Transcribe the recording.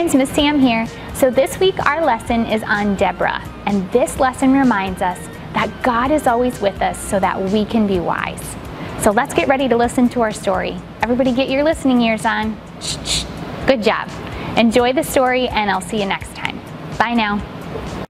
friends, Miss Sam here. So this week our lesson is on Deborah, and this lesson reminds us that God is always with us so that we can be wise. So let's get ready to listen to our story. Everybody get your listening ears on. Shh, shh. Good job. Enjoy the story and I'll see you next time. Bye now.